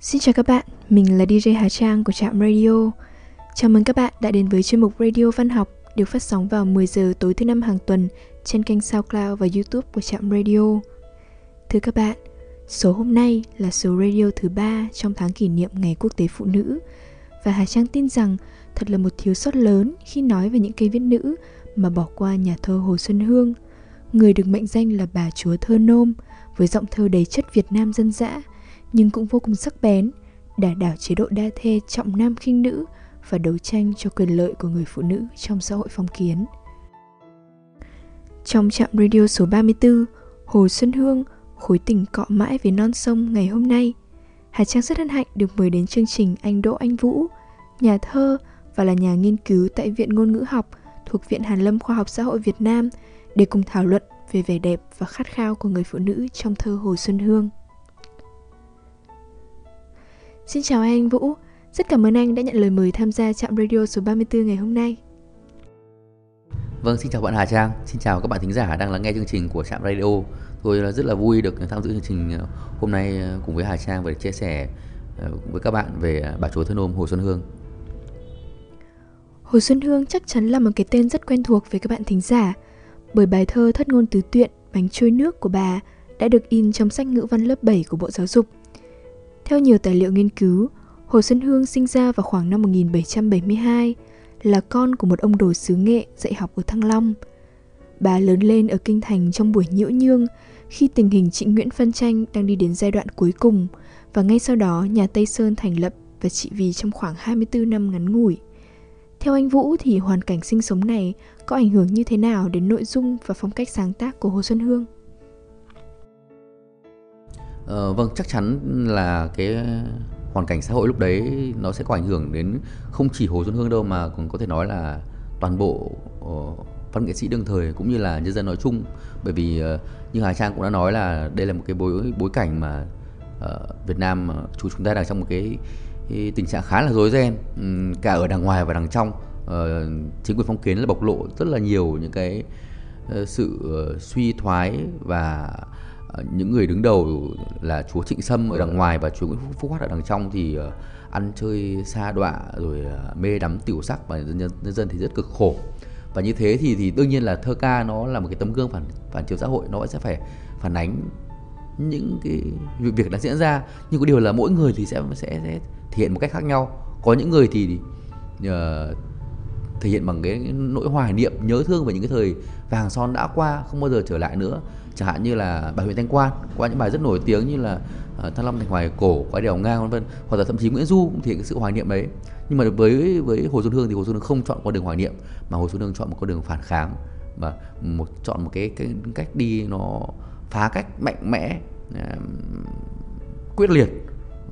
Xin chào các bạn, mình là DJ Hà Trang của Trạm Radio. Chào mừng các bạn đã đến với chuyên mục Radio Văn học được phát sóng vào 10 giờ tối thứ năm hàng tuần trên kênh SoundCloud và YouTube của Trạm Radio. Thưa các bạn, số hôm nay là số radio thứ ba trong tháng kỷ niệm Ngày Quốc tế Phụ nữ và Hà Trang tin rằng thật là một thiếu sót lớn khi nói về những cây viết nữ mà bỏ qua nhà thơ Hồ Xuân Hương, người được mệnh danh là bà chúa thơ nôm với giọng thơ đầy chất Việt Nam dân dã nhưng cũng vô cùng sắc bén, đả đảo chế độ đa thê trọng nam khinh nữ và đấu tranh cho quyền lợi của người phụ nữ trong xã hội phong kiến. Trong trạm radio số 34, Hồ Xuân Hương, khối tình cọ mãi với non sông ngày hôm nay, Hà Trang rất hân hạnh được mời đến chương trình anh Đỗ Anh Vũ, nhà thơ và là nhà nghiên cứu tại Viện Ngôn ngữ học thuộc Viện Hàn lâm Khoa học Xã hội Việt Nam để cùng thảo luận về vẻ đẹp và khát khao của người phụ nữ trong thơ Hồ Xuân Hương. Xin chào anh Vũ, rất cảm ơn anh đã nhận lời mời tham gia trạm radio số 34 ngày hôm nay. Vâng, xin chào bạn Hà Trang, xin chào các bạn thính giả đang lắng nghe chương trình của trạm radio. Tôi rất là vui được tham dự chương trình ờ, hôm nay ờ, cùng với Hà Trang và chia sẻ ờ, với các bạn về bà chúa thơ ôm Hồ Xuân Hương. Hồ Xuân Hương chắc chắn là một cái tên rất quen thuộc với các bạn thính giả, bởi bài thơ Thất ngôn tứ tuyện, bánh trôi nước của bà đã được in trong sách ngữ văn lớp 7 của Bộ Giáo dục theo nhiều tài liệu nghiên cứu, Hồ Xuân Hương sinh ra vào khoảng năm 1772, là con của một ông đồ xứ nghệ dạy học ở Thăng Long. Bà lớn lên ở Kinh Thành trong buổi nhiễu nhương khi tình hình trịnh Nguyễn phân tranh đang đi đến giai đoạn cuối cùng và ngay sau đó nhà Tây Sơn thành lập và trị vì trong khoảng 24 năm ngắn ngủi. Theo anh Vũ thì hoàn cảnh sinh sống này có ảnh hưởng như thế nào đến nội dung và phong cách sáng tác của Hồ Xuân Hương? Ờ, vâng chắc chắn là cái hoàn cảnh xã hội lúc đấy nó sẽ có ảnh hưởng đến không chỉ Hồ Xuân Hương đâu mà còn có thể nói là toàn bộ uh, văn nghệ sĩ đương thời cũng như là nhân dân nói chung. Bởi vì uh, như Hà Trang cũng đã nói là đây là một cái bối bối cảnh mà uh, Việt Nam uh, chúng ta đang trong một cái, cái tình trạng khá là rối ren um, cả ở đằng ngoài và đằng trong. Uh, chính quyền phong kiến là bộc lộ rất là nhiều những cái uh, sự uh, suy thoái và những người đứng đầu là chúa Trịnh Sâm ở đằng ngoài và chúa Nguyễn Phúc Phát ở đằng trong thì ờ, ăn chơi xa đọa rồi ờ, mê đắm tiểu sắc và nhân, nhân dân thì rất cực khổ. Và như thế thì thì đương nhiên là thơ ca nó là một cái tấm gương phản phản chiếu xã hội nó sẽ phải phản ánh những cái việc việc đã diễn ra. Nhưng có điều là mỗi người thì sẽ sẽ, sẽ thể hiện một cách khác nhau. Có những người thì uh, thể hiện bằng cái nỗi hoài niệm nhớ thương về những cái thời vàng son đã qua không bao giờ trở lại nữa chẳng hạn như là bài huyện thanh quan qua những bài rất nổi tiếng như là uh, thăng long thành hoài cổ quái đèo ngang vân vân. Hoặc là thậm chí nguyễn du cũng thể hiện sự hoài niệm đấy. Nhưng mà với với hồ xuân hương thì hồ xuân hương không chọn con đường hoài niệm mà hồ xuân hương chọn một con đường phản kháng và một chọn một cái, cái cách đi nó phá cách mạnh mẽ uh, quyết liệt.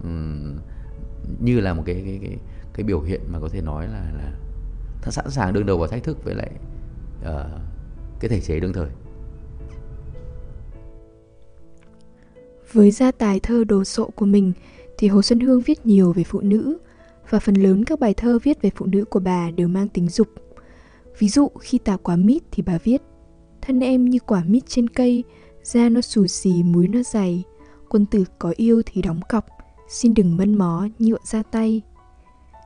Um, như là một cái cái cái cái biểu hiện mà có thể nói là là sẵn sàng đương đầu vào thách thức với lại uh, cái thể chế đương thời. Với gia tài thơ đồ sộ của mình thì Hồ Xuân Hương viết nhiều về phụ nữ và phần lớn các bài thơ viết về phụ nữ của bà đều mang tính dục. Ví dụ khi tả quả mít thì bà viết Thân em như quả mít trên cây, da nó xù xì múi nó dày, quân tử có yêu thì đóng cọc, xin đừng mân mó nhựa ra tay.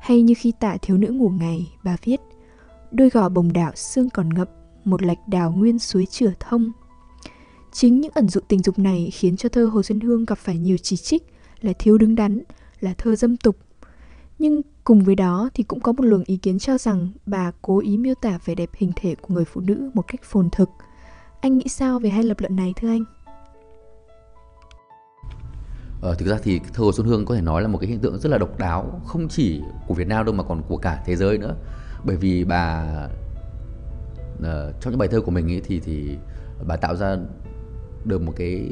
Hay như khi tả thiếu nữ ngủ ngày, bà viết Đôi gò bồng đảo xương còn ngập, một lạch đào nguyên suối chửa thông, Chính những ẩn dụ tình dục này khiến cho thơ Hồ Xuân Hương gặp phải nhiều chỉ trích là thiếu đứng đắn, là thơ dâm tục. Nhưng cùng với đó thì cũng có một luồng ý kiến cho rằng bà cố ý miêu tả vẻ đẹp hình thể của người phụ nữ một cách phồn thực. Anh nghĩ sao về hai lập luận này thưa anh? Ờ, thực ra thì thơ Hồ Xuân Hương có thể nói là một cái hiện tượng rất là độc đáo, không chỉ của Việt Nam đâu mà còn của cả thế giới nữa. Bởi vì bà uh, trong những bài thơ của mình ấy thì thì bà tạo ra được một cái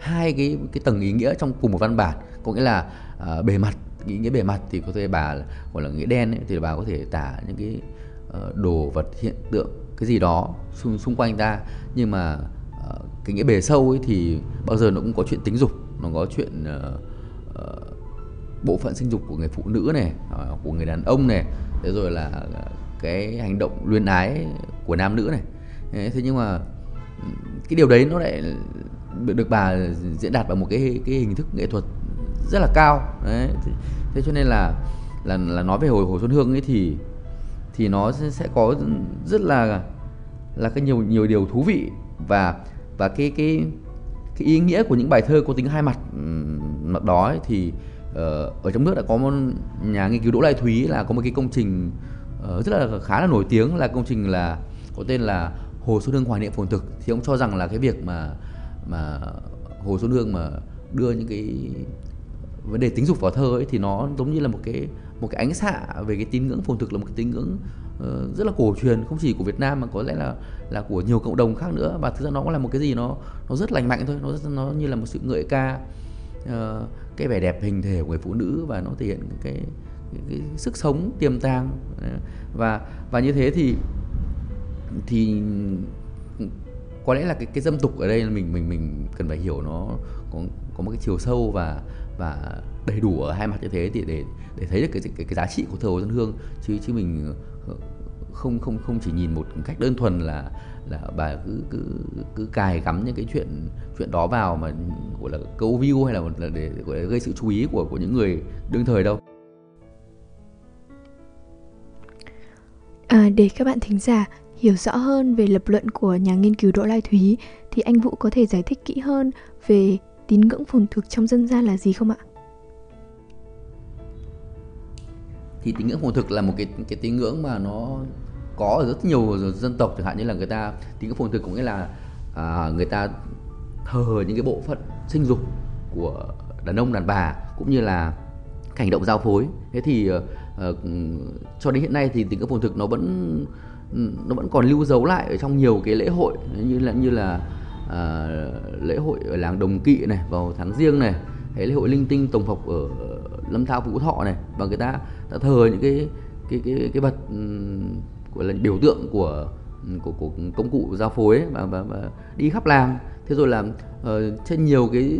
hai cái cái tầng ý nghĩa trong cùng một văn bản. Có nghĩa là uh, bề mặt ý nghĩa bề mặt thì có thể bà gọi là nghĩa đen ấy, thì bà có thể tả những cái uh, đồ vật hiện tượng cái gì đó xung xung quanh ta. Nhưng mà uh, cái nghĩa bề sâu ấy thì bao giờ nó cũng có chuyện tính dục nó có chuyện uh, uh, bộ phận sinh dục của người phụ nữ này uh, của người đàn ông này thế rồi là cái hành động luyến ái của nam nữ này. Thế nhưng mà cái điều đấy nó lại được, được bà diễn đạt bằng một cái cái hình thức nghệ thuật rất là cao. Đấy thế cho nên là là là nói về hồi hồ xuân hương ấy thì thì nó sẽ, sẽ có rất là là cái nhiều nhiều điều thú vị và và cái cái cái ý nghĩa của những bài thơ có tính hai mặt mặt đó ấy, thì uh, ở trong nước đã có một nhà nghiên cứu Đỗ Lai Thúy là có một cái công trình uh, rất là khá là nổi tiếng là công trình là có tên là Hồ Xuân Hương Hoài niệm phồn thực thì ông cho rằng là cái việc mà mà Hồ Xuân Hương mà đưa những cái vấn đề tính dục vào thơ ấy thì nó giống như là một cái một cái ánh xạ về cái tín ngưỡng phồn thực là một cái tín ngưỡng uh, rất là cổ truyền không chỉ của Việt Nam mà có lẽ là là của nhiều cộng đồng khác nữa. Và thực ra nó cũng là một cái gì nó nó rất lành mạnh thôi nó nó như là một sự ngợi ca uh, cái vẻ đẹp hình thể của người phụ nữ và nó thể hiện cái, cái, cái sức sống tiềm tàng ờ, và và như thế thì thì có lẽ là cái cái dâm tục ở đây là mình mình mình cần phải hiểu nó có có một cái chiều sâu và và đầy đủ ở hai mặt như thế thì để để thấy được cái cái, cái giá trị của thờ Hồ dân Hương chứ chứ mình ờ, không không không chỉ nhìn một cách đơn thuần là là bà cứ cứ cứ cài cắm những cái chuyện chuyện đó vào mà gọi là câu view hay là, là để gọi là gây sự chú ý của của những người đương thời đâu. À, để các bạn thính giả hiểu rõ hơn về lập luận của nhà nghiên cứu Đỗ Lai Thúy thì anh Vũ có thể giải thích kỹ hơn về tín ngưỡng phồn thực trong dân gian là gì không ạ? Thì tín ngưỡng phồn thực là một cái cái tín ngưỡng mà nó có ở rất nhiều dân tộc chẳng hạn như là người ta tín ngưỡng phồn thực cũng nghĩa là à, người ta thờ những cái bộ phận sinh dục của đàn ông đàn bà cũng như là hành động giao phối thế thì uh, cho đến hiện nay thì tín ngưỡng phồn thực nó vẫn nó vẫn còn lưu dấu lại ở trong nhiều cái lễ hội như là như là à, lễ hội ở làng Đồng Kỵ này vào tháng riêng này hay lễ hội linh tinh tổng phộc ở Lâm Thao Phú Thọ này và người ta đã thờ những cái cái cái cái vật gọi là biểu tượng của của, của công cụ giao phối và, và, và đi khắp làng. Thế rồi là uh, trên nhiều cái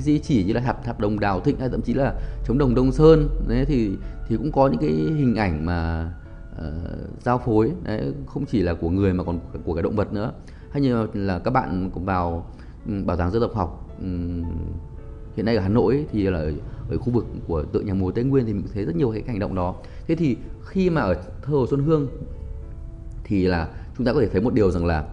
di chỉ như là thạp thạp đồng đào thịnh hay thậm chí là chống đồng đông sơn đấy thì thì cũng có những cái hình ảnh mà uh, giao phối đấy không chỉ là của người mà còn của cả động vật nữa. Hay như là các bạn cũng vào bảo tàng dân tộc học um, hiện nay ở Hà Nội thì là ở, ở khu vực của tượng nhà mùa Tây Nguyên thì mình thấy rất nhiều cái hành động đó. Thế thì khi mà ở thơ Hồ Xuân Hương thì là chúng ta có thể thấy một điều rằng là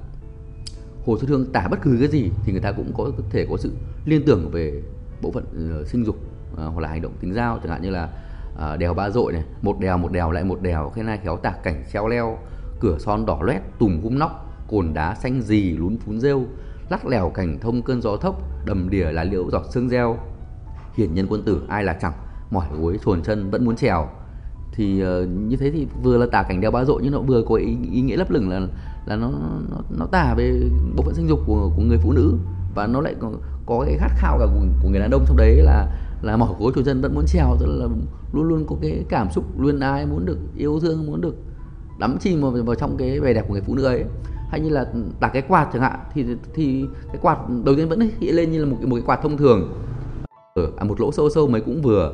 Hồ Xuân Hương tả bất cứ cái gì thì người ta cũng có thể có sự liên tưởng về bộ phận uh, sinh dục uh, hoặc là hành động tính giao. Chẳng hạn như là à, đèo ba dội này một đèo một đèo lại một đèo. Khi này khéo tạc cảnh treo leo cửa son đỏ loét tùng hung nóc cồn đá xanh dì lún phún rêu. Lắc lèo cảnh thông cơn gió thốc đầm đìa là liễu giọt sương reo. Hiển nhân quân tử ai là chẳng mỏi gối chuồn chân vẫn muốn trèo. Thì uh, như thế thì vừa là tả cảnh đeo ba dội nhưng nó vừa có ý, ý nghĩa lấp lửng là là nó nó, nó tả về bộ phận sinh dục của của người phụ nữ. Và nó lại có, có cái khát khao cả của, của người đàn ông trong đấy là là mỏi gối chủ dân vẫn muốn trèo tức là luôn luôn có cái cảm xúc luôn ai muốn được yêu thương muốn được đắm chìm vào, vào trong cái vẻ đẹp của người phụ nữ ấy. Hay như là đặt cái quạt chẳng hạn thì thì cái quạt đầu tiên vẫn hiện lên như là một một cái quạt thông thường. Ở à, một lỗ sâu sâu mấy cũng vừa.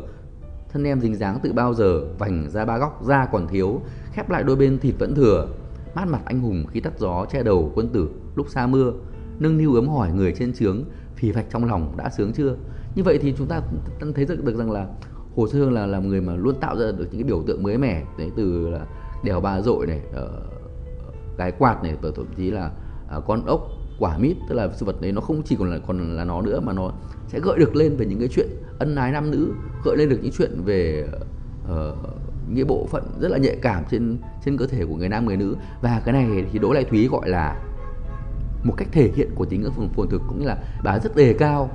Thân em dính dáng từ bao giờ vành ra ba góc da còn thiếu khép lại đôi bên thịt vẫn thừa. Mát mặt anh hùng khi tắt gió che đầu quân tử lúc xa mưa. Nâng niu ấm hỏi người trên trướng phì phạch trong lòng đã sướng chưa? Như vậy thì chúng ta thấy được, được rằng là hồ sơ hương là là người mà luôn tạo ra được những cái biểu tượng mới mẻ đấy từ là đèo ba dội này ờ, uh, cái quạt này và thậm chí là uh, con ốc quả mít tức là sự vật đấy nó không chỉ còn là còn là nó nữa mà nó sẽ gợi được lên về những cái chuyện ân ái nam nữ gợi lên được những chuyện về ờ, uh, những bộ phận rất là nhạy cảm trên trên cơ thể của người nam người nữ. Và cái này thì Đỗ Lại Thúy gọi là một cách thể hiện của tính ngưỡng phồn, phồn thực cũng như là bà rất đề cao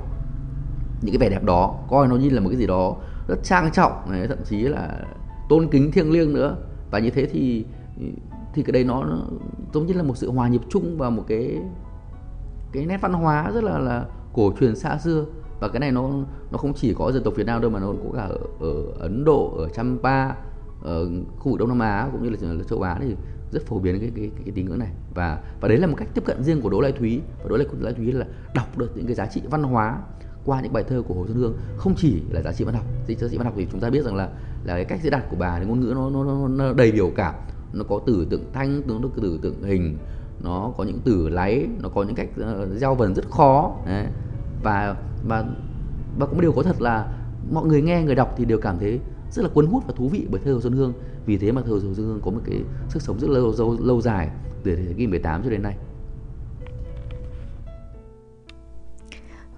những cái vẻ đẹp đó coi nó như là một cái gì đó rất trang trọng này, thậm chí là tôn kính thiêng liêng nữa. Và như thế thì thì cái đấy nó, nó giống như là một sự hòa nhập chung và một cái cái nét văn hóa rất là là cổ truyền xa xưa. Và cái này nó nó không chỉ có dân tộc Việt Nam đâu mà nó cũng cả ở, ở Ấn Độ ở Champa ở khu vực Đông Nam Á cũng như là, là châu Á thì rất phổ biến cái cái, cái, cái tín ngưỡng này. Và và đấy là một cách tiếp cận riêng của Đỗ Lai Thúy. Và Đỗ Lai, Lai Thúy là đọc được những cái giá trị văn hóa qua những bài thơ của Hồ Xuân Hương không chỉ là giá trị văn học. Giá trị văn học thì chúng ta biết rằng là là cái cách diễn đạt của bà thì ngôn ngữ nó, nó, nó, nó đầy biểu cảm. Nó có từ tượng thanh nó có từ tượng hình. Nó có những từ láy nó có những cách ờ, uh, giao vần rất khó. Đấy. và và và cũng điều có thật là mọi người nghe người đọc thì đều cảm thấy rất là cuốn hút và thú vị bởi thơ Hồ Xuân Hương. Vì thế mà thơ Hồ Xuân Hương có một cái sức sống rất lâu lâu, lâu dài từ thế kỷ 18 cho đến nay.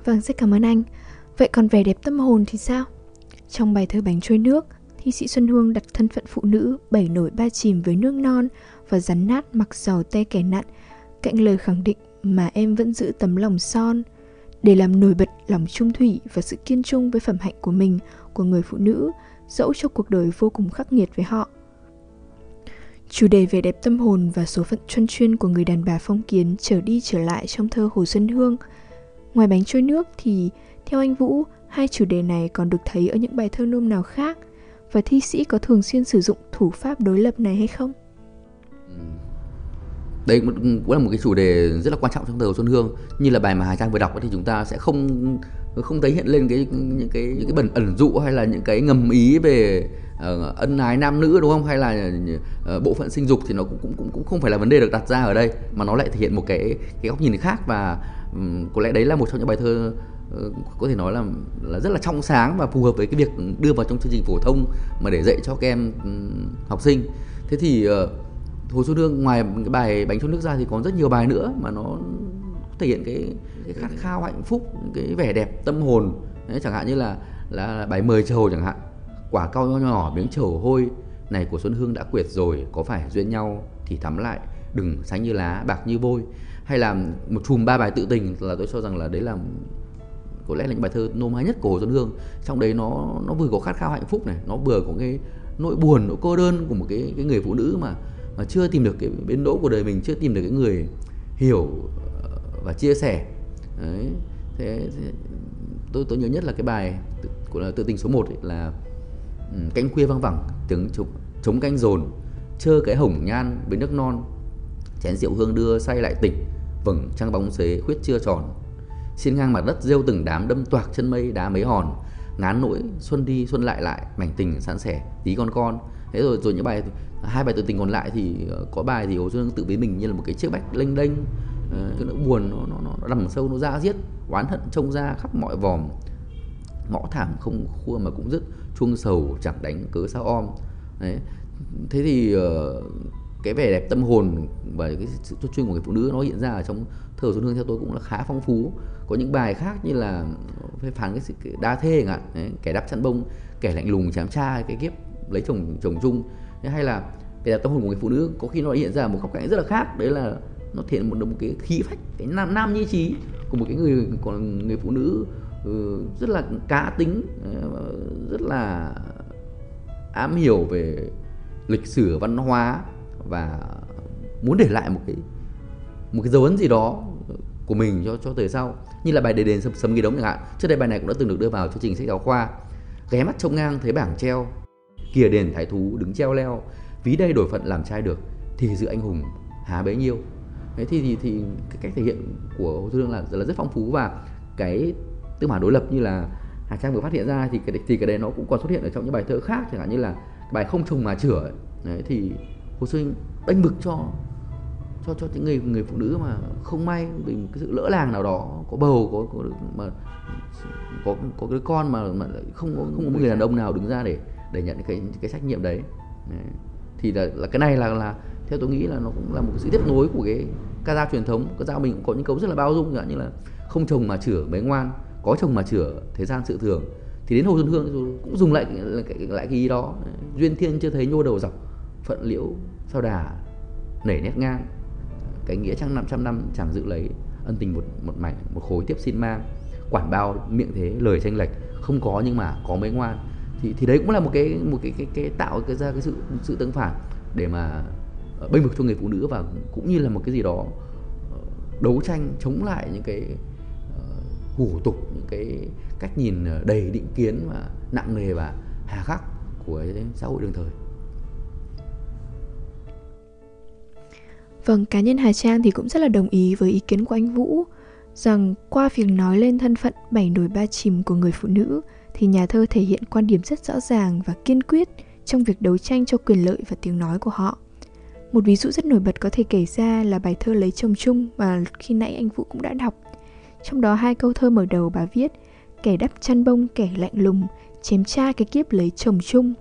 Vâng, rất cảm ơn anh. Vậy còn vẻ đẹp tâm hồn thì sao? Trong bài thơ Bánh trôi nước, thi sĩ Xuân Hương đặt thân phận phụ nữ bảy nổi ba chìm với nước non và rắn nát mặc giàu tay kẻ nặn, cạnh lời khẳng định mà em vẫn giữ tấm lòng son để làm nổi bật lòng trung thủy và sự kiên trung với phẩm hạnh của mình của người phụ nữ dẫu cho cuộc đời vô cùng khắc nghiệt với họ chủ đề về đẹp tâm hồn và số phận chuyên chuyên của người đàn bà phong kiến trở đi trở lại trong thơ hồ xuân hương ngoài bánh trôi nước thì theo anh vũ hai chủ đề này còn được thấy ở những bài thơ nôm nào khác. Và thi sĩ có thường xuyên sử dụng thủ pháp đối lập này hay không? Ừ. Đây cũng là một cái chủ đề rất là quan trọng trong thơ Xuân Hương. Như là bài mà Hà Trang vừa đọc thì chúng ta sẽ không không thấy hiện lên cái những cái những cái bẩn ẩn dụ hay là những cái ngầm ý về uh, ân ái nam nữ đúng không? Hay là uh, bộ phận sinh dục thì nó cũng cũng cũng cũng không phải là vấn đề được đặt ra ở đây mà nó lại thể hiện một cái cái góc nhìn khác. Và có lẽ đấy là một trong những bài thơ ờ, có thể nói là là rất là trong sáng và phù hợp với cái việc đưa vào trong chương trình phổ thông mà để dạy cho các em học sinh. Thế thì ờ, Hồ Xuân Hương ngoài cái bài bánh trôi nước ra thì còn rất nhiều bài nữa mà nó thể hiện cái, cái khát khao hạnh phúc cái vẻ đẹp tâm hồn. Đấy, chẳng hạn như là là bài mời trầu chẳng hạn. Quả cao nho nhỏ miếng trầu hôi này của Xuân Hương đã quyệt rồi có phải duyên nhau thì thắm lại đừng sánh như lá bạc như vôi hay là một chùm ba bài tự tình là tôi cho rằng là đấy là có lẽ là những bài thơ nôm hay nhất của Hồ Xuân Hương. Trong đấy nó nó vừa có khát khao hạnh phúc này nó vừa có cái nỗi buồn nỗi cô đơn của một cái cái người phụ nữ mà mà chưa tìm được cái bến đỗ của đời mình chưa tìm được cái người hiểu ờ, và chia sẻ. Đấy thế, thế tôi tôi nhớ nhất là cái bài của là tự tình số 1 ấy, là ừ, cánh canh khuya vang vẳng tiếng chống, chống canh dồn chơ cái hồng nhan với nước non chén rượu hương đưa say lại tỉnh vầng trăng bóng xế khuyết chưa tròn. Xin ngang mặt đất rêu từng đám đâm toạc chân mây đá mấy hòn. Ngán nỗi xuân đi xuân lại lại mảnh tình sẵn sẻ tí con con. Thế rồi rồi những bài hai bài tự tình còn lại thì ờ, có bài thì hồ xuân tự với mình như là một cái chiếc bách lênh đênh. Ờ, cái nỗi buồn nó nó nó đầm sâu nó ra giết oán hận trông ra khắp mọi vòm. Ngõ thảm không khua mà cũng dứt chuông sầu chẳng đánh cớ sao om. Đấy. Thế thì uh, cái vẻ đẹp tâm hồn và cái sự chuyên của người phụ nữ nó hiện ra ở trong thơ xuân hương theo tôi cũng là khá phong phú. Có những bài khác như là phê phán cái sự đa thê chẳng hạn kẻ đắp chăn bông kẻ lạnh lùng chém cha cái kiếp lấy chồng chồng chung. Hay là vẻ đẹp tâm hồn của người phụ nữ có khi nó hiện ra một góc cạnh rất là khác đấy là nó thể hiện một, một cái khí phách cái nam nam nhi trí của một cái người còn người phụ nữ ừ, rất là cá tính ờ, rất là am hiểu về lịch sử văn hóa và muốn để lại một cái một cái dấu ấn gì đó của mình cho cho thời sau. Như là bài đề đền sấm, sấm ghi đống chẳng hạn. Trước đây bài này cũng đã từng được đưa vào chương trình sách giáo khoa. Ghé mắt trông ngang thấy bảng treo. Kìa đền thái thú đứng treo leo. Ví đây đổi phận làm trai được thì dự anh hùng há bấy nhiêu. Thế thì thì, thì cái cách thể hiện của hồ thư là, là rất phong phú và cái tư bản đối lập như là Hà Trang vừa phát hiện ra thì cái thì cái đấy nó cũng còn xuất hiện ở trong những bài thơ khác. Chẳng hạn như là bài không trùng mà chửa đấy thì Hồ sơ đánh bực cho cho cho những người người phụ nữ mà không may vì một cái sự lỡ làng nào đó có bầu có có mà có có đứa con mà mà không có không có một người đàn ông nào đứng ra để để nhận cái cái trách nhiệm đấy, thì là, là cái này là là theo tôi nghĩ là nó cũng là một sự tiếp nối của cái ca dao truyền thống. Ca dao mình cũng có những câu rất là bao dung như là không chồng mà chửa mấy ngoan có chồng mà chửa thế gian sự thường. Thì đến hồ xuân hương cũng dùng lại lại, lại cái ý đó. Duyên thiên chưa thấy nhô đầu dọc phận liễu sao đà nảy nét ngang cái nghĩa trăng 500 năm chẳng giữ lấy ân tình một một mảnh một khối tiếp xin mang quản bao miệng thế lời tranh lệch không có nhưng mà có mấy ngoan. Thì thì đấy cũng là một cái một cái cái, cái tạo cái ra cái sự sự tương phản để mà ờ, bênh vực cho người phụ nữ và cũng như là một cái gì đó ờ, đấu tranh chống lại những cái uh, hủ tục những cái cách nhìn đầy định kiến và nặng nề và hà khắc của xã hội đương thời. Vâng, cá nhân Hà Trang thì cũng rất là đồng ý với ý kiến của anh Vũ rằng qua việc nói lên thân phận bảy nổi ba chìm của người phụ nữ thì nhà thơ thể hiện quan điểm rất rõ ràng và kiên quyết trong việc đấu tranh cho quyền lợi và tiếng nói của họ. Một ví dụ rất nổi bật có thể kể ra là bài thơ Lấy chồng chung mà khi nãy anh Vũ cũng đã đọc. Trong đó hai câu thơ mở đầu bà viết Kẻ đắp chăn bông kẻ lạnh lùng, chém cha cái kiếp lấy chồng chung.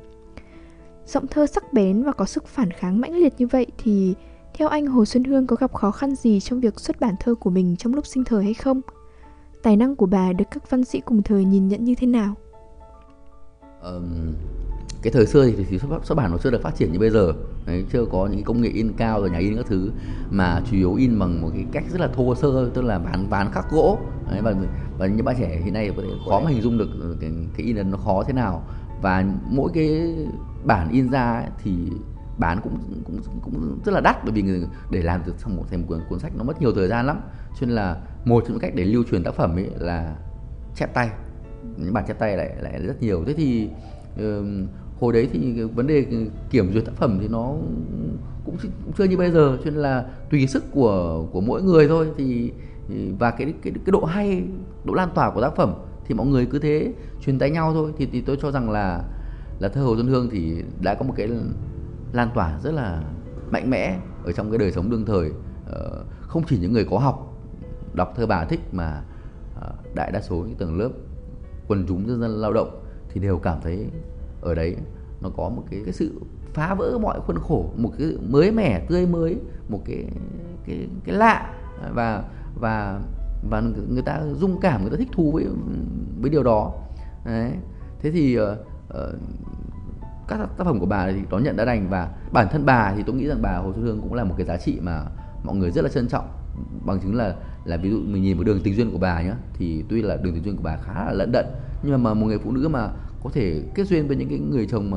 Giọng thơ sắc bén và có sức phản kháng mãnh liệt như vậy thì theo anh Hồ Xuân Hương có gặp khó khăn gì trong việc xuất bản thơ của mình trong lúc sinh thời hay không? Tài năng của bà được các văn sĩ cùng thời nhìn nhận như thế nào? Um, cái thời xưa thì, thì xuất, xuất bản nó chưa được phát triển như bây giờ đấy, chưa có những công nghệ in cao rồi nhà in các thứ mà chủ yếu in bằng một cái cách rất là thô sơ tức là ván ván khắc gỗ đấy, và và những bạn trẻ hiện nay có thể khó mà hình dung được ờ, cái, cái in nó khó thế nào và mỗi cái bản in ra ấy, thì bán cũng cũng cũng rất là đắt bởi vì người, để làm được xong một thành một cuốn, cuốn sách nó mất nhiều thời gian lắm. Cho nên là một trong những cách để lưu truyền tác phẩm ấy là chép tay. Những bản chép tay lại lại rất nhiều. Thế thì uh, hồi đấy thì vấn đề kiểm duyệt tác phẩm thì nó cũng, cũng chưa như bây giờ. Cho nên là tùy sức của của mỗi người thôi. Thì và cái cái cái độ hay độ lan tỏa của tác phẩm thì mọi người cứ thế truyền tay nhau thôi. Thì thì tôi cho rằng là là thơ Hồ Xuân Hương thì đã có một cái lan tỏa rất là mạnh mẽ ở trong cái đời sống đương thời. Ờ, không chỉ những người có học đọc thơ bà thích mà ờ, đại đa số những tầng lớp quần chúng dân dân lao động thì đều cảm thấy ở đấy nó có một cái cái sự phá vỡ mọi khuôn khổ một cái mới mẻ tươi mới một cái cái cái lạ. Và và và người ta dung cảm người ta thích thú với với điều đó. Đấy. Thế thì uh, uh, các tác phẩm của bà thì đón nhận đã đành. Và bản thân bà thì tôi nghĩ rằng bà Hồ Xuân Hương cũng là một cái giá trị mà mọi người rất là trân trọng. Bằng chứng là là ví dụ mình nhìn vào đường tình duyên của bà nhá thì tuy là đường tình duyên của bà khá là lẫn đận nhưng mà, mà một người phụ nữ mà có thể kết duyên với những cái người chồng mà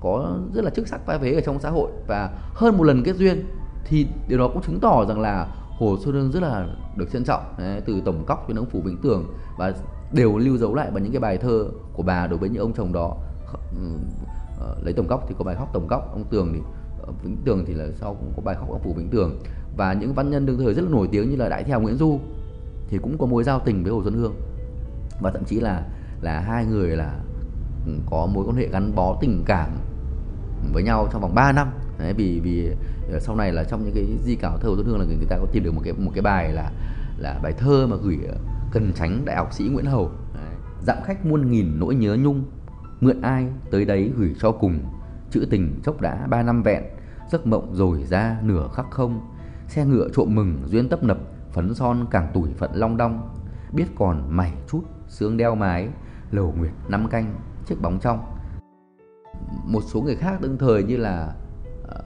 có rất là chức sắc vai vế ở trong xã hội và hơn một lần kết duyên thì điều đó cũng chứng tỏ rằng là Hồ Xuân Hương rất là được trân trọng đấy, từ tổng cóc cho đến ông phủ Vĩnh Tường và đều lưu dấu lại bằng những cái bài thơ của bà đối với những ông chồng đó. Ừ, uh, lấy tổng góc thì có bài khóc tổng góc ông Tường thì uh, Vĩnh Tường thì là sau cũng có bài khóc ông phủ Vĩnh Tường. Và những văn nhân đương thời rất là nổi tiếng như là Đại theo Nguyễn Du thì cũng có mối giao tình với Hồ Xuân Hương. Và thậm chí là là hai người là ừ, có mối quan hệ gắn bó tình cảm với nhau trong vòng 3 năm. Đấy, vì vì ờ, sau này là trong những cái di cảo thơ của Xuân Hương là người, người ta có tìm được một cái một cái bài là là bài thơ mà gửi cần tránh đại học sĩ Nguyễn Hầu. Đấy. dặm khách muôn nghìn nỗi nhớ nhung mượn ai tới đấy gửi cho cùng. Chữ tình chốc đã ba năm vẹn giấc mộng rồi ra nửa khắc không. Xe ngựa trộm mừng duyên tấp nập phấn son càng tuổi phận long đong. Biết còn mày chút sương đeo mái lầu nguyệt năm canh chiếc bóng trong. Một số người khác đương thời như là ờ,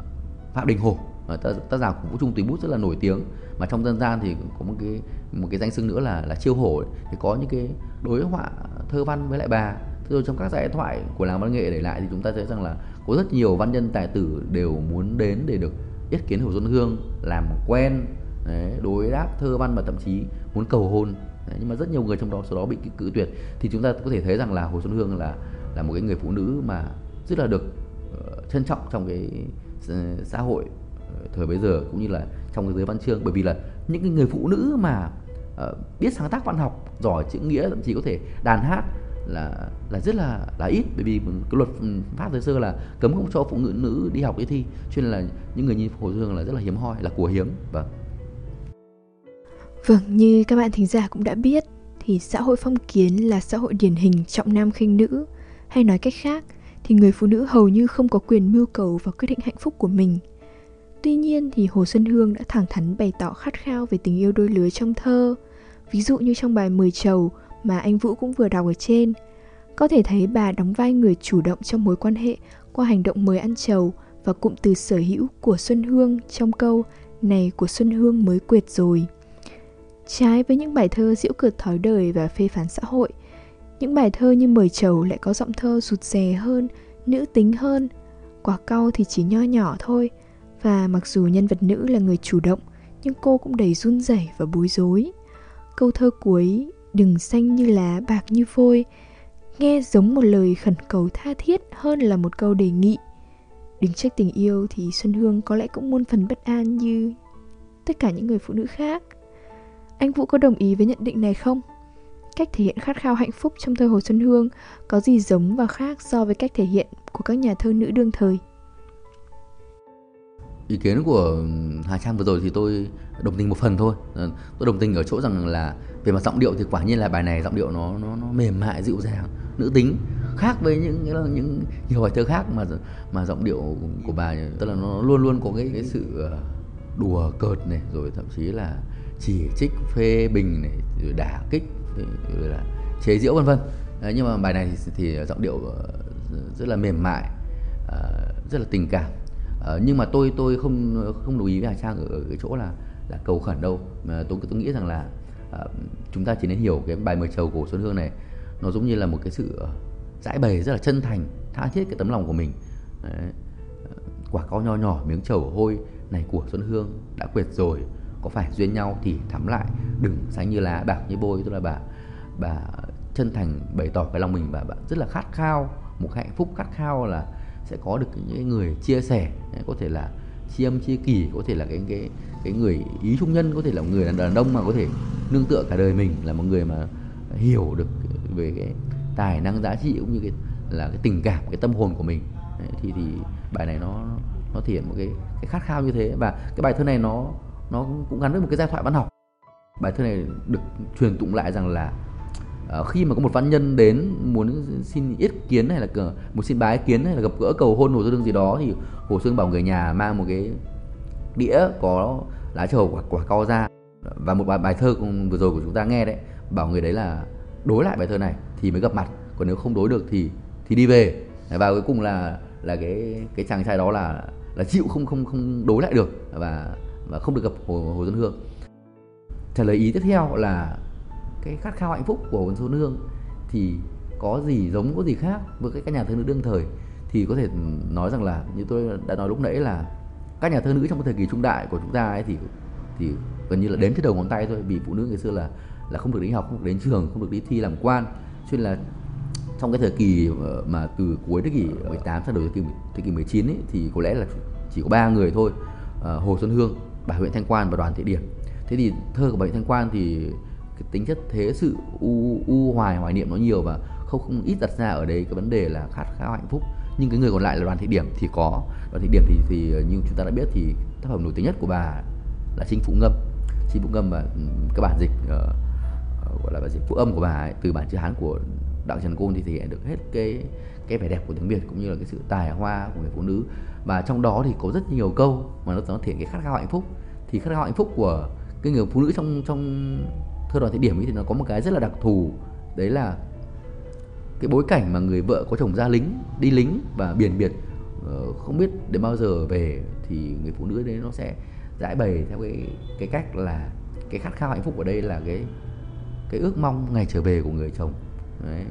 phạm đình hồ tác, tác giả của vũ trung tùy bút rất là nổi tiếng. Mà trong dân gian thì có một cái một cái danh xưng nữa là là chiêu hổ thì có những cái đối họa thơ văn với lại bà rồi trong các giải thoại của làng văn nghệ để lại thì chúng ta thấy rằng là có rất nhiều văn nhân tài tử đều muốn đến để được yết kiến Hồ Xuân Hương làm quen đấy, đối đáp thơ văn và thậm chí muốn cầu hôn. Đấy, nhưng mà rất nhiều người trong đó sau đó bị cự tuyệt. Thì chúng ta có thể thấy rằng là Hồ Xuân Hương là là một cái người phụ nữ mà rất là được uh, trân trọng trong cái uh, xã hội ờ, thời bấy giờ cũng như là trong cái giới văn chương. Bởi vì là những cái người phụ nữ mà uh, biết sáng tác văn học giỏi chữ nghĩa thậm chí có thể đàn hát là là rất là là ít. Bởi vì cái luật pháp thời xưa là cấm không cho phụ nữ nữ đi học đi thi. Cho nên là những người như hồ dương là rất là hiếm hoi, là của hiếm. Vâng. Vâng như các bạn thính giả cũng đã biết, thì xã hội phong kiến là xã hội điển hình trọng nam khinh nữ. Hay nói cách khác, thì người phụ nữ hầu như không có quyền mưu cầu và quyết định hạnh phúc của mình. Tuy nhiên thì hồ xuân hương đã thẳng thắn bày tỏ khát khao về tình yêu đôi lứa trong thơ. Ví dụ như trong bài mười trầu mà anh Vũ cũng vừa đọc ở trên. Có thể thấy bà đóng vai người chủ động trong mối quan hệ qua hành động mời ăn trầu và cụm từ sở hữu của Xuân Hương trong câu này của Xuân Hương mới quyệt rồi. Trái với những bài thơ giễu cợt thói đời và phê phán xã hội, những bài thơ như mời trầu lại có giọng thơ rụt rè hơn, nữ tính hơn. Quả cau thì chỉ nho nhỏ thôi, và mặc dù nhân vật nữ là người chủ động, nhưng cô cũng đầy run rẩy và bối rối. Câu thơ cuối đừng xanh như lá bạc như phôi nghe giống một lời khẩn cầu tha thiết hơn là một câu đề nghị. Đứng trước tình yêu thì xuân hương có lẽ cũng muôn phần bất an như tất cả những người phụ nữ khác. Anh vũ có đồng ý với nhận định này không? Cách thể hiện khát khao hạnh phúc trong thơ hồ xuân hương có gì giống và khác so với cách thể hiện của các nhà thơ nữ đương thời? Ý kiến của Hà Trang vừa rồi thì tôi đồng tình một phần thôi. Ờ, tôi đồng tình ở chỗ rằng là về mặt giọng điệu thì quả nhiên là bài này giọng điệu nó nó nó mềm mại dịu dàng nữ tính khác với những những nhiều bài thơ khác mà mà giọng điệu của bà tức là nó luôn luôn có cái cái sự ờ, đùa cợt này rồi thậm chí là chỉ trích phê bình này rồi đả kích rồi là chế giễu vân vân. Nhưng mà bài này thì, thì giọng điệu ờ, rất là mềm mại rất là tình cảm. Ờ, nhưng mà tôi tôi không không đồng ý với Hà Trang ở, ở cái chỗ là là cầu khẩn đâu. Mà tôi tôi nghĩ rằng là ờ, chúng ta chỉ nên hiểu cái bài mời chầu của Xuân Hương này. Nó giống như là một cái sự ờ, giải bày rất là chân thành tha thiết cái tấm lòng của mình. Đấy. quả cao nho nhỏ miếng chầu hôi này của xuân hương đã quyệt rồi. Có phải duyên nhau thì thắm lại đừng xanh như lá bạc như bôi. Tức là bà bà chân thành bày tỏ cái lòng mình và bà rất là khát khao một hạnh phúc khát khao là sẽ có được những người chia sẻ có thể là chi âm chia kỳ có thể là cái cái cái người ý trung nhân có thể là một người đàn ông mà có thể nương tựa cả đời mình là một người mà hiểu được về cái tài năng giá trị cũng như cái là cái tình cảm cái tâm hồn của mình. Đấy, thì thì bài này nó nó thể hiện một cái cái khát khao như thế. Và cái bài thơ này nó nó cũng gắn với một cái giai thoại văn học. Bài thơ này được truyền tụng lại rằng là uh, khi mà có một văn nhân đến muốn xin ý kiến hay là một xin bái kiến hay là gặp gỡ cầu hôn hồ xuân hương gì đó thì hồ xuân bảo người nhà mang một cái đĩa có lá trầu quả quả co ra. Và một bài bài thơ vừa rồi của chúng ta nghe đấy bảo người đấy là đối lại bài thơ này thì mới gặp mặt còn nếu không đối được thì thì đi về. Và cuối cùng là là cái cái chàng trai đó là là chịu không không không đối lại được và và không được gặp hồ, hồ Xuân Hương. Trả lời ý tiếp theo là cái khát khao hạnh phúc của hồ Xuân Hương thì có gì giống có gì khác với các nhà thơ nữ đương thời? Thì có thể nói rằng là như tôi đã nói lúc nãy là các nhà thơ nữ trong cái thời kỳ trung đại của chúng ta ấy thì thì gần như là đếm trên đầu ngón tay thôi. Vì phụ nữ ngày xưa là là không được đi học không được đến trường không được đi thi làm quan. Cho nên là trong cái thời kỳ ờ, mà từ cuối thế kỷ 18 sang đầu thế kỷ thế kỷ 19 ấy, thì có lẽ là chỉ có ba người thôi à, Hồ Xuân Hương bà Huyện Thanh Quan và Đoàn Thị Điểm. Thế thì thơ của bà Huyện Thanh Quan thì cái tính chất thế sự u, u hoài hoài niệm nó nhiều và không không ít đặt ra ở đây cái vấn đề là khát khao hạnh phúc. Nhưng cái người còn lại là Đoàn Thị Điểm thì có. Đoàn Thị Điểm thì thì ờ, như chúng ta đã biết thì tác phẩm nổi tiếng nhất của bà là Trinh Phụ Ngâm. Trinh Phụ Ngâm và các bản dịch uh, gọi là bản dịch phụ âm của bà ấy, từ bản chữ Hán của đặng trần côn thì thể hiện được hết cái cái vẻ đẹp của tiếng việt cũng như là cái sự tài hoa của người phụ nữ. Và trong đó thì có rất nhiều câu mà nó nó thể hiện cái khát khao hạnh phúc. Thì khát khao hạnh phúc của cái người phụ nữ trong trong thơ đoàn thị điểm ấy thì nó có một cái rất là đặc thù. Đấy là cái bối cảnh mà người vợ có chồng ra lính đi lính và biển biệt ờ, không biết đến bao giờ về thì người phụ nữ đấy nó sẽ giải bày theo cái cái cách là cái khát khao hạnh phúc ở đây là cái cái ước mong ngày trở về của người chồng. Đấy,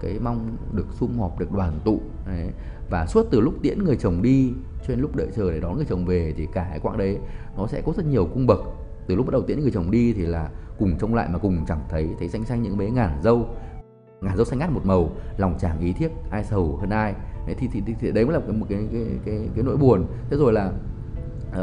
cái mong được sum họp được đoàn tụ. Đấy. và suốt từ lúc tiễn người chồng đi cho đến lúc đợi chờ để đón người chồng về thì cả cái quãng đấy nó sẽ có rất nhiều cung bậc. Từ lúc bắt đầu tiễn người chồng đi thì là cùng trông lại mà cùng chẳng thấy thấy xanh xanh những bế ngàn dâu. Ngàn dâu xanh ngắt một màu lòng chàng ý thiếp ai sầu hơn ai. Đấy, thì, thì, thì, thì đấy mới là một cái một cái, cái, cái cái nỗi buồn. Thế rồi là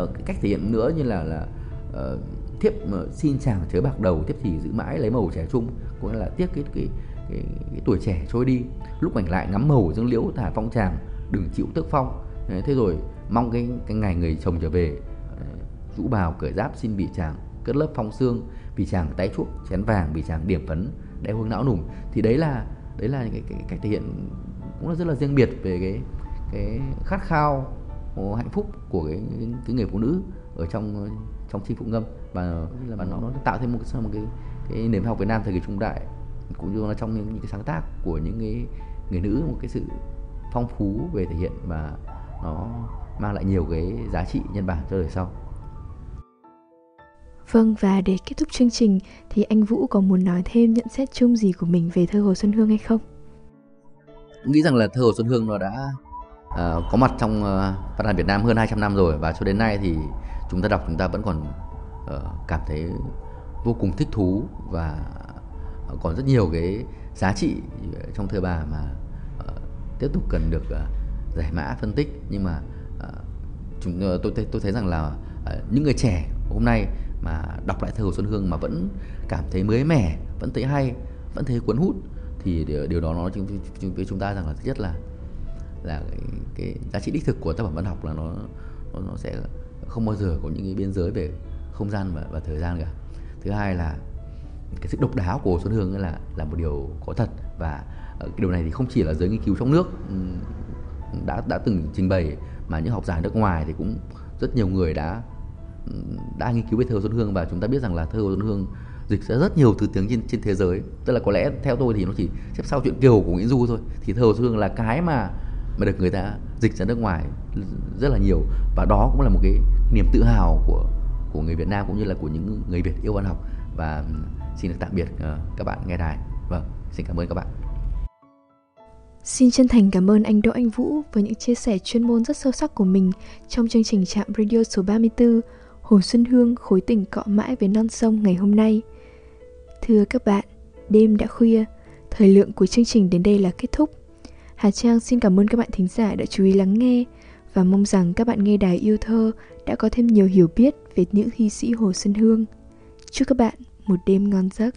uh, cái cách thể hiện nữa như là là uh, thiếp uh, xin chàng chớ bạc đầu thiếp thì giữ mãi lấy màu trẻ trung cũng là tiếc cái cái cái, cái tuổi trẻ trôi đi. Lúc mảnh lại ngắm màu dương liễu thả phong chàng đừng chịu tức phong. Thế rồi mong cái cái ngày người chồng trở về ờ, rũ bào cởi giáp xin bị chàng cất lớp phong xương vì chàng tay chuốc chén vàng vì chàng điểm phấn đeo hương não nùng thì đấy là đấy là cái, cái cách thể hiện cũng là rất là riêng biệt về cái cái khát khao hạnh phúc của cái cái người phụ nữ ở trong trong chi phụ ngâm và là nó, nó tạo thêm một cái một cái cái nền học Việt Nam thời kỳ trung đại cũng như là trong những, những cái sáng tác của những cái người nữ một cái sự phong phú về thể hiện và nó mang lại nhiều cái giá trị nhân bản cho đời sau. Vâng và để kết thúc chương trình thì anh Vũ có muốn nói thêm nhận xét chung gì của mình về thơ Hồ Xuân Hương hay không? Nghĩ rằng là thơ Hồ Xuân Hương nó đã uh, có mặt trong uh, văn đàn Việt Nam hơn 200 năm rồi và cho đến nay thì chúng ta đọc chúng ta vẫn còn uh, cảm thấy vô cùng thích thú và ờ, còn rất nhiều cái giá trị trong thơ bà mà uh, tiếp tục cần được uh, giải mã phân tích nhưng mà uh, chúng uh, tôi tôi thấy rằng là uh, những người trẻ hôm nay mà đọc lại thơ của Xuân Hương mà vẫn cảm thấy mới mẻ, vẫn thấy hay, vẫn thấy cuốn hút thì điều, điều đó nó chứng với chúng ta rằng là thứ nhất là là cái, cái giá trị đích thực của tác phẩm văn học là nó nó, nó sẽ không bao giờ có những cái biên giới về không gian và, và thời gian cả. Thứ hai là cái sự độc đáo của Xuân Hương là là một điều có thật và ờ, cái điều này thì không chỉ là giới nghiên cứu trong nước đã đã từng trình bày mà những học giả nước ngoài thì cũng rất nhiều người đã đã nghiên cứu về thơ Hồ Xuân Hương và chúng ta biết rằng là thơ Hồ Xuân Hương dịch ra rất nhiều thứ tiếng trên trên thế giới. Tức là có lẽ theo tôi thì nó chỉ xếp sau chuyện kiều của Nguyễn Du thôi. Thì thơ Hồ Xuân Hương là cái mà mà được người ta dịch ra nước ngoài rất là nhiều. Và đó cũng là một cái niềm tự hào của của người Việt Nam cũng như là của những người Việt yêu văn học. Và xin được tạm biệt ờ, các bạn nghe đài. Vâng xin cảm ơn các bạn. Xin chân thành cảm ơn anh Đỗ Anh Vũ với những chia sẻ chuyên môn rất sâu sắc của mình trong chương trình Trạm Radio số 34 Hồ Xuân Hương khối tình cọ mãi với non sông ngày hôm nay. Thưa các bạn, đêm đã khuya, thời lượng của chương trình đến đây là kết thúc. Hà Trang xin cảm ơn các bạn thính giả đã chú ý lắng nghe và mong rằng các bạn nghe đài yêu thơ đã có thêm nhiều hiểu biết về nữ thi sĩ Hồ Xuân Hương. Chúc các bạn một đêm ngon giấc.